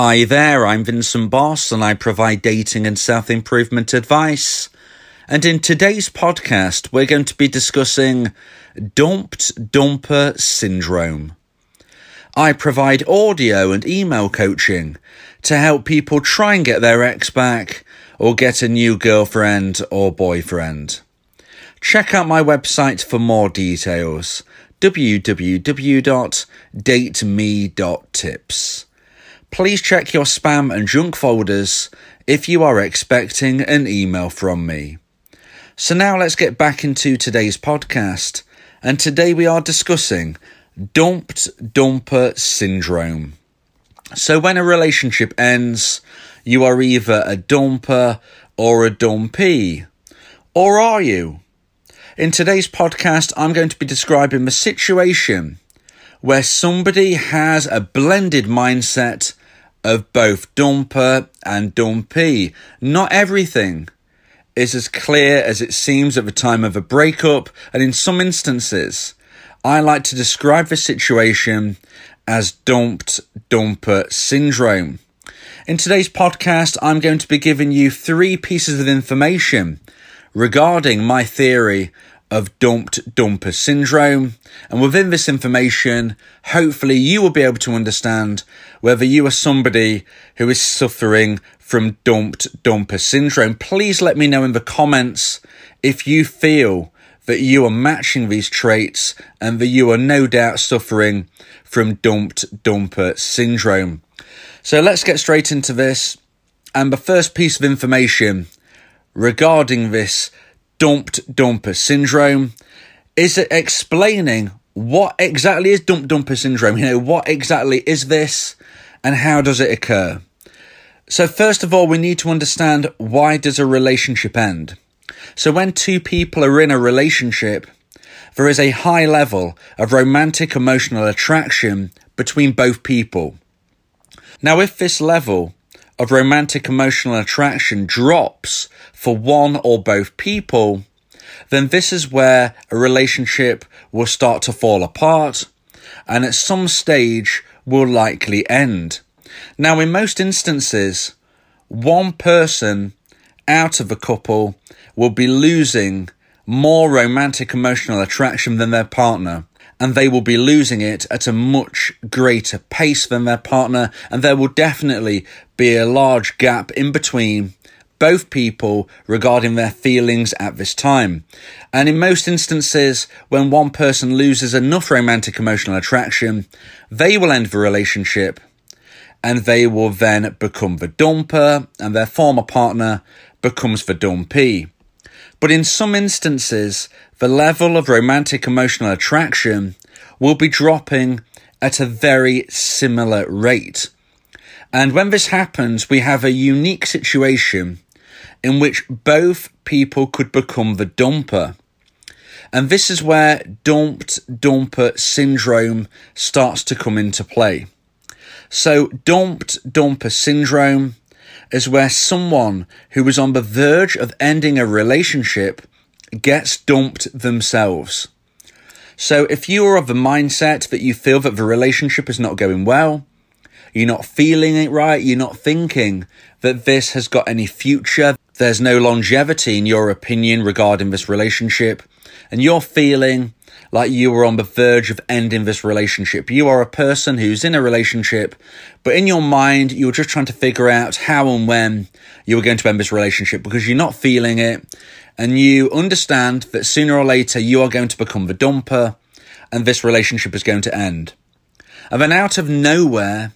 Hi there, I'm Vincent Boss and I provide dating and self improvement advice. And in today's podcast, we're going to be discussing dumped dumper syndrome. I provide audio and email coaching to help people try and get their ex back or get a new girlfriend or boyfriend. Check out my website for more details www.dateme.tips. Please check your spam and junk folders if you are expecting an email from me. So now let's get back into today's podcast. And today we are discussing dumped dumper syndrome. So when a relationship ends, you are either a dumper or a dumpee. Or are you? In today's podcast, I'm going to be describing the situation where somebody has a blended mindset of both dumper and dumpee. Not everything is as clear as it seems at the time of a breakup, and in some instances, I like to describe the situation as dumped dumper syndrome. In today's podcast, I'm going to be giving you three pieces of information regarding my theory of dumped dumper syndrome. And within this information, hopefully you will be able to understand whether you are somebody who is suffering from dumped dumper syndrome. Please let me know in the comments if you feel that you are matching these traits and that you are no doubt suffering from dumped dumper syndrome. So let's get straight into this. And the first piece of information regarding this dumped dumper syndrome is it explaining what exactly is dumped dumper syndrome? You know, what exactly is this and how does it occur? So first of all, we need to understand why does a relationship end? So when two people are in a relationship, there is a high level of romantic emotional attraction between both people. Now, if this level of romantic emotional attraction drops for one or both people, then this is where a relationship will start to fall apart and at some stage will likely end. Now, in most instances, one person out of a couple will be losing more romantic emotional attraction than their partner and they will be losing it at a much greater pace than their partner, and there will definitely be a large gap in between both people regarding their feelings at this time. And in most instances, when one person loses enough romantic emotional attraction, they will end the relationship and they will then become the dumper and their former partner becomes the dumpee. But in some instances, the level of romantic emotional attraction will be dropping at a very similar rate. And when this happens, we have a unique situation in which both people could become the dumper. And this is where dumped dumper syndrome starts to come into play. So, dumped dumper syndrome is where someone who is on the verge of ending a relationship gets dumped themselves. So if you are of the mindset that you feel that the relationship is not going well, you're not feeling it right, you're not thinking that this has got any future, there's no longevity in your opinion regarding this relationship, and you're feeling like you were on the verge of ending this relationship. You are a person who's in a relationship, but in your mind, you're just trying to figure out how and when you are going to end this relationship because you're not feeling it. And you understand that sooner or later you are going to become the dumper and this relationship is going to end. And then out of nowhere,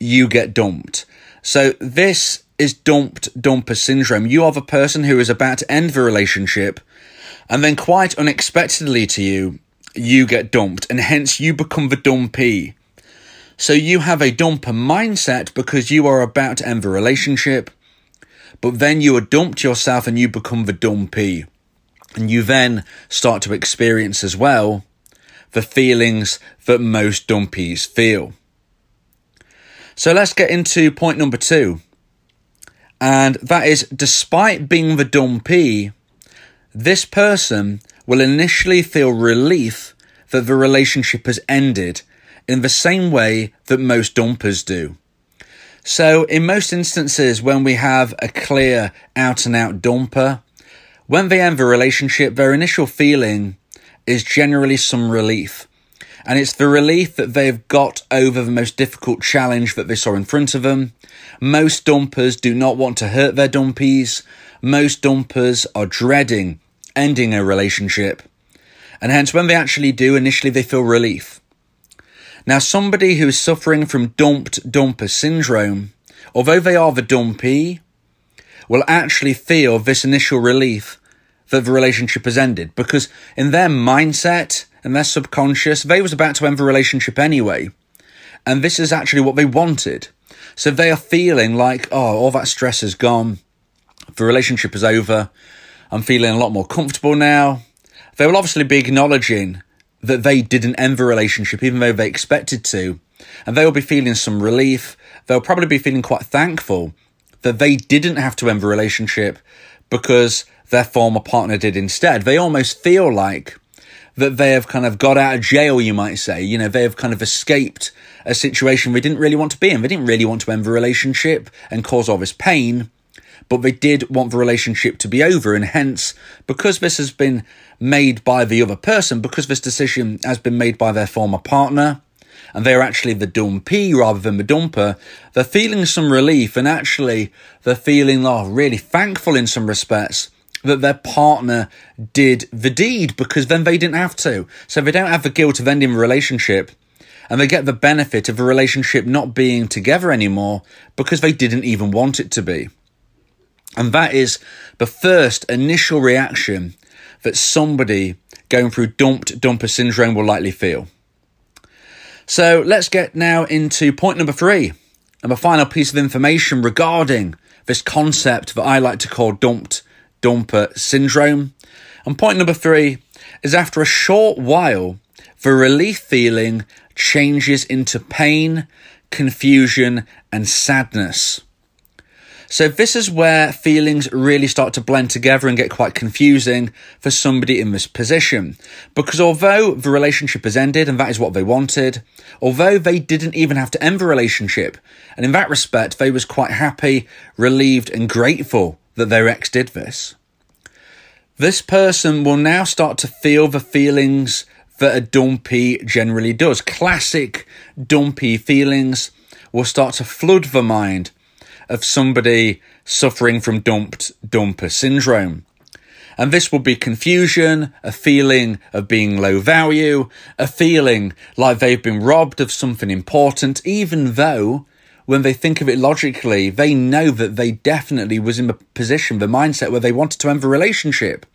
you get dumped. So this is dumped dumper syndrome. You are the person who is about to end the relationship and then quite unexpectedly to you, you get dumped, and hence you become the dumpee. So you have a dumper mindset because you are about to end the relationship, but then you are dumped yourself and you become the dumpee. And you then start to experience as well the feelings that most dumpees feel. So let's get into point number two. And that is despite being the dumpee, this person will initially feel relief that the relationship has ended in the same way that most dumpers do. So, in most instances, when we have a clear out and out dumper, when they end the relationship, their initial feeling is generally some relief. And it's the relief that they've got over the most difficult challenge that they saw in front of them. Most dumpers do not want to hurt their dumpees. Most dumpers are dreading ending a relationship. And hence, when they actually do, initially they feel relief. Now, somebody who is suffering from dumped dumper syndrome, although they are the dumpee, will actually feel this initial relief that the relationship has ended because in their mindset and their subconscious, they was about to end the relationship anyway. And this is actually what they wanted. So they are feeling like, oh, all that stress is gone. The relationship is over. I'm feeling a lot more comfortable now. They will obviously be acknowledging that they didn't end the relationship, even though they expected to. And they will be feeling some relief. They'll probably be feeling quite thankful that they didn't have to end the relationship because their former partner did instead. They almost feel like that they have kind of got out of jail, you might say. You know, they have kind of escaped a situation they didn't really want to be in. They didn't really want to end the relationship and cause all this pain, but they did want the relationship to be over. And hence, because this has been made by the other person, because this decision has been made by their former partner, and they're actually the dumpee rather than the dumper, they're feeling some relief and actually they're feeling oh, really thankful in some respects that their partner did the deed because then they didn't have to. So they don't have the guilt of ending the relationship and they get the benefit of the relationship not being together anymore because they didn't even want it to be. And that is the first initial reaction that somebody going through dumped dumper syndrome will likely feel. So let's get now into point number three and the final piece of information regarding this concept that I like to call dumped dumper syndrome. And point number three is after a short while, the relief feeling changes into pain, confusion, and sadness. So, this is where feelings really start to blend together and get quite confusing for somebody in this position. Because although the relationship has ended and that is what they wanted, although they didn't even have to end the relationship, and in that respect, they was quite happy, relieved, and grateful that their ex did this. This person will now start to feel the feelings that a dumpee generally does. Classic dumpee feelings will start to flood the mind of somebody suffering from dumped dumper syndrome. And this will be confusion, a feeling of being low value, a feeling like they've been robbed of something important, even though when they think of it logically, they know that they definitely was in the position, the mindset where they wanted to end the relationship.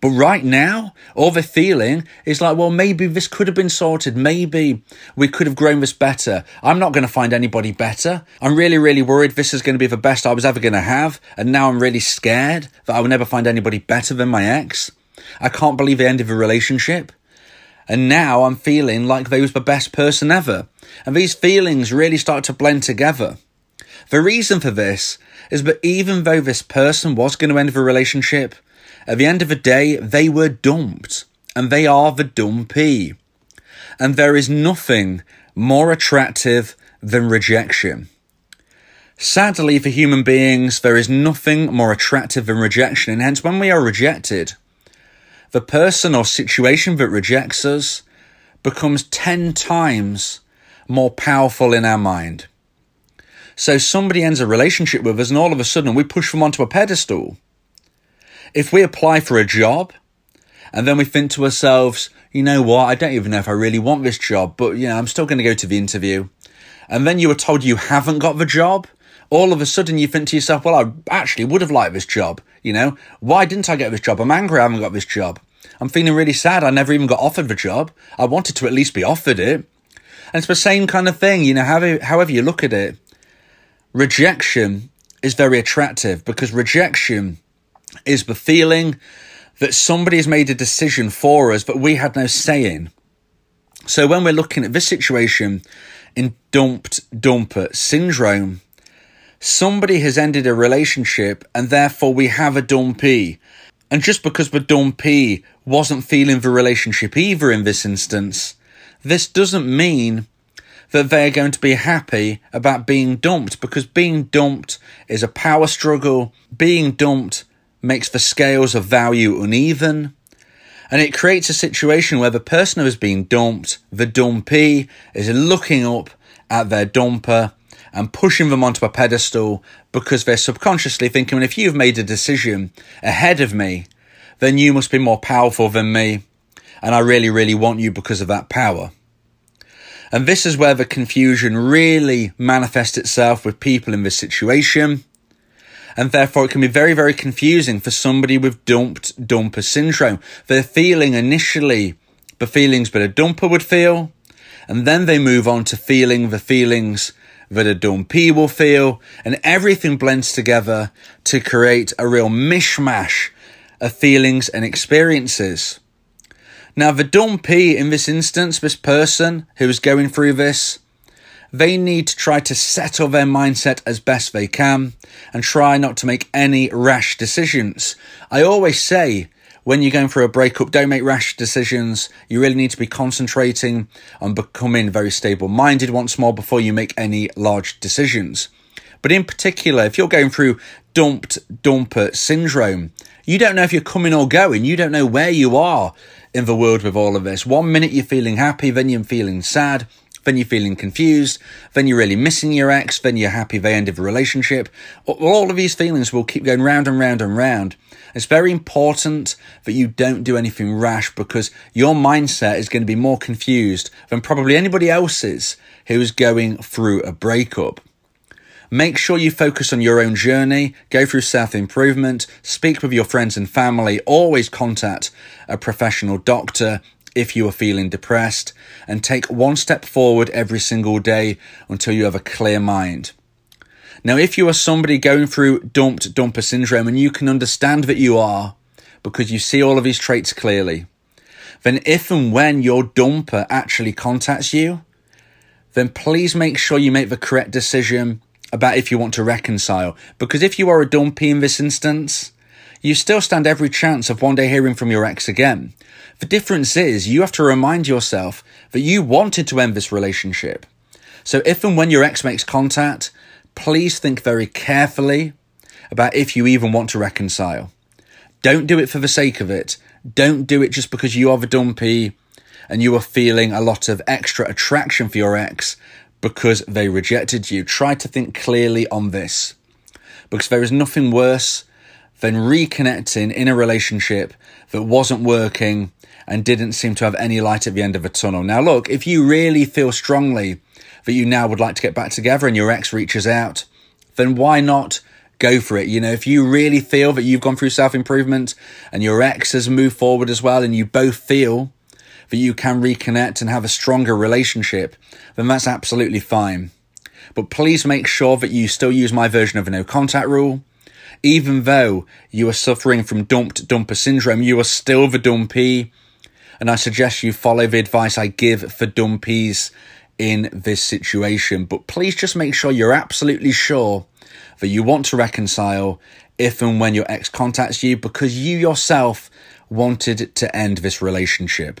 But right now, all they're feeling is like, well, maybe this could have been sorted. Maybe we could have grown this better. I'm not going to find anybody better. I'm really, really worried this is going to be the best I was ever going to have. And now I'm really scared that I will never find anybody better than my ex. I can't believe the end of a relationship. And now I'm feeling like they was the best person ever. And these feelings really start to blend together. The reason for this is that even though this person was going to end the relationship, at the end of the day, they were dumped. And they are the dumpee. And there is nothing more attractive than rejection. Sadly, for human beings, there is nothing more attractive than rejection, and hence, when we are rejected, the person or situation that rejects us becomes 10 times more powerful in our mind. So somebody ends a relationship with us and all of a sudden we push them onto a pedestal. If we apply for a job and then we think to ourselves, you know what, I don't even know if I really want this job, but you know, I'm still going to go to the interview. And then you are told you haven't got the job. All of a sudden you think to yourself, well, I actually would have liked this job. You know, why didn't I get this job? I'm angry I haven't got this job. I'm feeling really sad. I never even got offered the job. I wanted to at least be offered it. And it's the same kind of thing, you know, however, however you look at it. Rejection is very attractive because rejection is the feeling that somebody has made a decision for us, but we had no say in. So when we're looking at this situation in dumped dumper syndrome, somebody has ended a relationship and therefore we have a dumpee. And just because the dumpee wasn't feeling the relationship either in this instance, this doesn't mean that they're going to be happy about being dumped because being dumped is a power struggle. Being dumped makes the scales of value uneven. And it creates a situation where the person who has been dumped, the dumpee, is looking up at their dumper and pushing them onto a pedestal because they're subconsciously thinking, well, if you've made a decision ahead of me, then you must be more powerful than me. And I really, really want you because of that power. And this is where the confusion really manifests itself with people in this situation. And therefore, it can be very, very confusing for somebody with dumped dumper syndrome. They're feeling initially the feelings that a dumper would feel, and then they move on to feeling the feelings that a dumpee will feel, and everything blends together to create a real mishmash of feelings and experiences. Now, the dumpee in this instance, this person who is going through this, they need to try to settle their mindset as best they can and try not to make any rash decisions. I always say, when you're going through a breakup, don't make rash decisions. You really need to be concentrating on becoming very stable minded once more before you make any large decisions. But in particular, if you're going through dumped dumper syndrome, you don't know if you're coming or going. You don't know where you are in the world with all of this. One minute you're feeling happy, then you're feeling sad, then you're feeling confused, then you're really missing your ex, then you're happy they ended the relationship. All of these feelings will keep going round and round and round. It's very important that you don't do anything rash because your mindset is going to be more confused than probably anybody else's who's going through a breakup. Make sure you focus on your own journey, go through self improvement, speak with your friends and family, always contact a professional doctor if you are feeling depressed, and take one step forward every single day until you have a clear mind. Now, if you are somebody going through dumped dumper syndrome and you can understand that you are because you see all of these traits clearly, then if and when your dumper actually contacts you, then please make sure you make the correct decision about if you want to reconcile. Because if you are a dumpee in this instance, you still stand every chance of one day hearing from your ex again. The difference is you have to remind yourself that you wanted to end this relationship. So if and when your ex makes contact, please think very carefully about if you even want to reconcile. Don't do it for the sake of it. Don't do it just because you are the dumpee and you are feeling a lot of extra attraction for your ex because they rejected you. Try to think clearly on this because there is nothing worse than reconnecting in a relationship that wasn't working and didn't seem to have any light at the end of a tunnel. Now, look, if you really feel strongly that you now would like to get back together and your ex reaches out, then why not go for it? You know, if you really feel that you've gone through self improvement and your ex has moved forward as well, and you both feel that you can reconnect and have a stronger relationship, then that's absolutely fine. But please make sure that you still use my version of a no contact rule. Even though you are suffering from dumped dumper syndrome, you are still the dumpee. And I suggest you follow the advice I give for dumpees in this situation. But please just make sure you're absolutely sure that you want to reconcile if and when your ex contacts you because you yourself wanted to end this relationship.